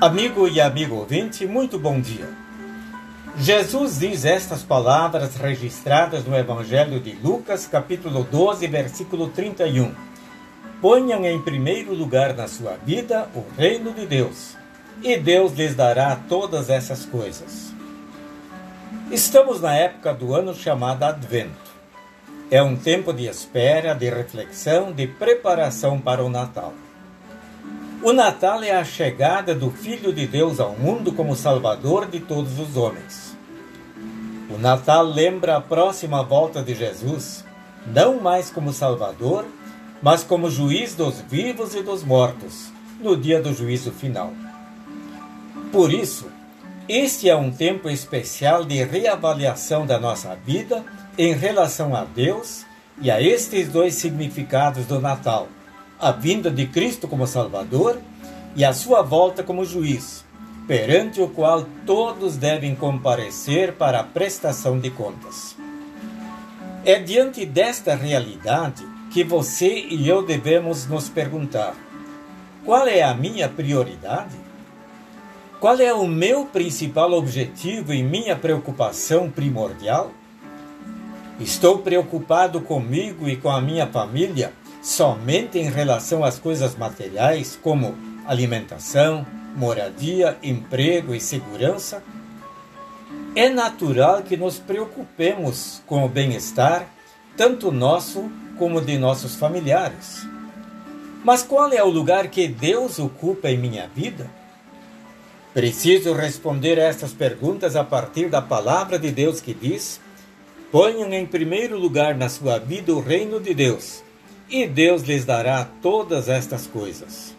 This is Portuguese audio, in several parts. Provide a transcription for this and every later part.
Amigo e amigo ouvinte, muito bom dia. Jesus diz estas palavras registradas no Evangelho de Lucas, capítulo 12, versículo 31. Ponham em primeiro lugar na sua vida o reino de Deus, e Deus lhes dará todas essas coisas. Estamos na época do ano chamado Advento. É um tempo de espera, de reflexão, de preparação para o Natal. O Natal é a chegada do Filho de Deus ao mundo como Salvador de todos os homens. O Natal lembra a próxima volta de Jesus, não mais como Salvador, mas como juiz dos vivos e dos mortos, no dia do juízo final. Por isso, este é um tempo especial de reavaliação da nossa vida em relação a Deus e a estes dois significados do Natal a vinda de Cristo como Salvador e a sua volta como juiz, perante o qual todos devem comparecer para a prestação de contas. É diante desta realidade que você e eu devemos nos perguntar: qual é a minha prioridade? Qual é o meu principal objetivo e minha preocupação primordial? Estou preocupado comigo e com a minha família somente em relação às coisas materiais, como alimentação, moradia, emprego e segurança, é natural que nos preocupemos com o bem-estar, tanto nosso como de nossos familiares. Mas qual é o lugar que Deus ocupa em minha vida? Preciso responder a estas perguntas a partir da palavra de Deus que diz: Ponham em primeiro lugar na sua vida o reino de Deus e Deus lhes dará todas estas coisas.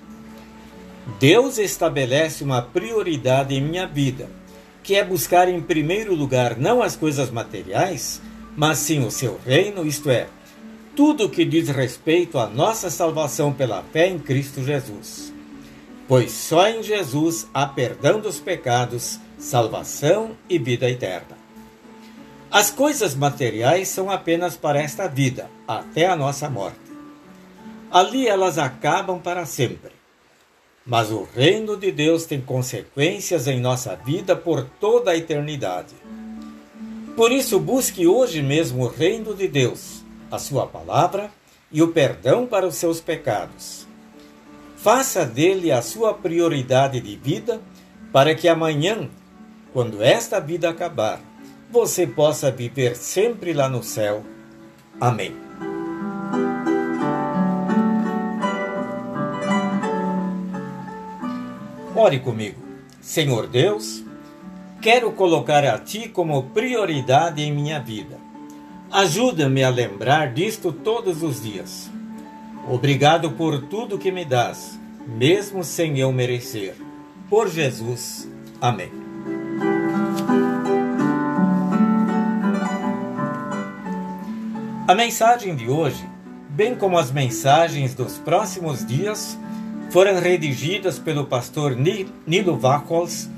Deus estabelece uma prioridade em minha vida, que é buscar em primeiro lugar não as coisas materiais, mas sim o seu reino, isto é, tudo o que diz respeito à nossa salvação pela fé em Cristo Jesus. Pois só em Jesus há perdão dos pecados, salvação e vida eterna. As coisas materiais são apenas para esta vida, até a nossa morte ali elas acabam para sempre. Mas o reino de Deus tem consequências em nossa vida por toda a eternidade. Por isso, busque hoje mesmo o reino de Deus, a sua palavra e o perdão para os seus pecados. Faça dele a sua prioridade de vida para que amanhã, quando esta vida acabar, você possa viver sempre lá no céu. Amém. Ore comigo. Senhor Deus, quero colocar a Ti como prioridade em minha vida. Ajuda-me a lembrar disto todos os dias. Obrigado por tudo que me dás, mesmo sem eu merecer. Por Jesus. Amém. A mensagem de hoje, bem como as mensagens dos próximos dias, foram redigidas pelo pastor Nilo Vachols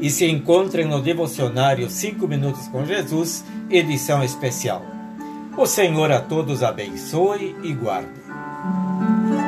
e se encontram no devocionário 5 Minutos com Jesus, edição especial. O Senhor a todos abençoe e guarde.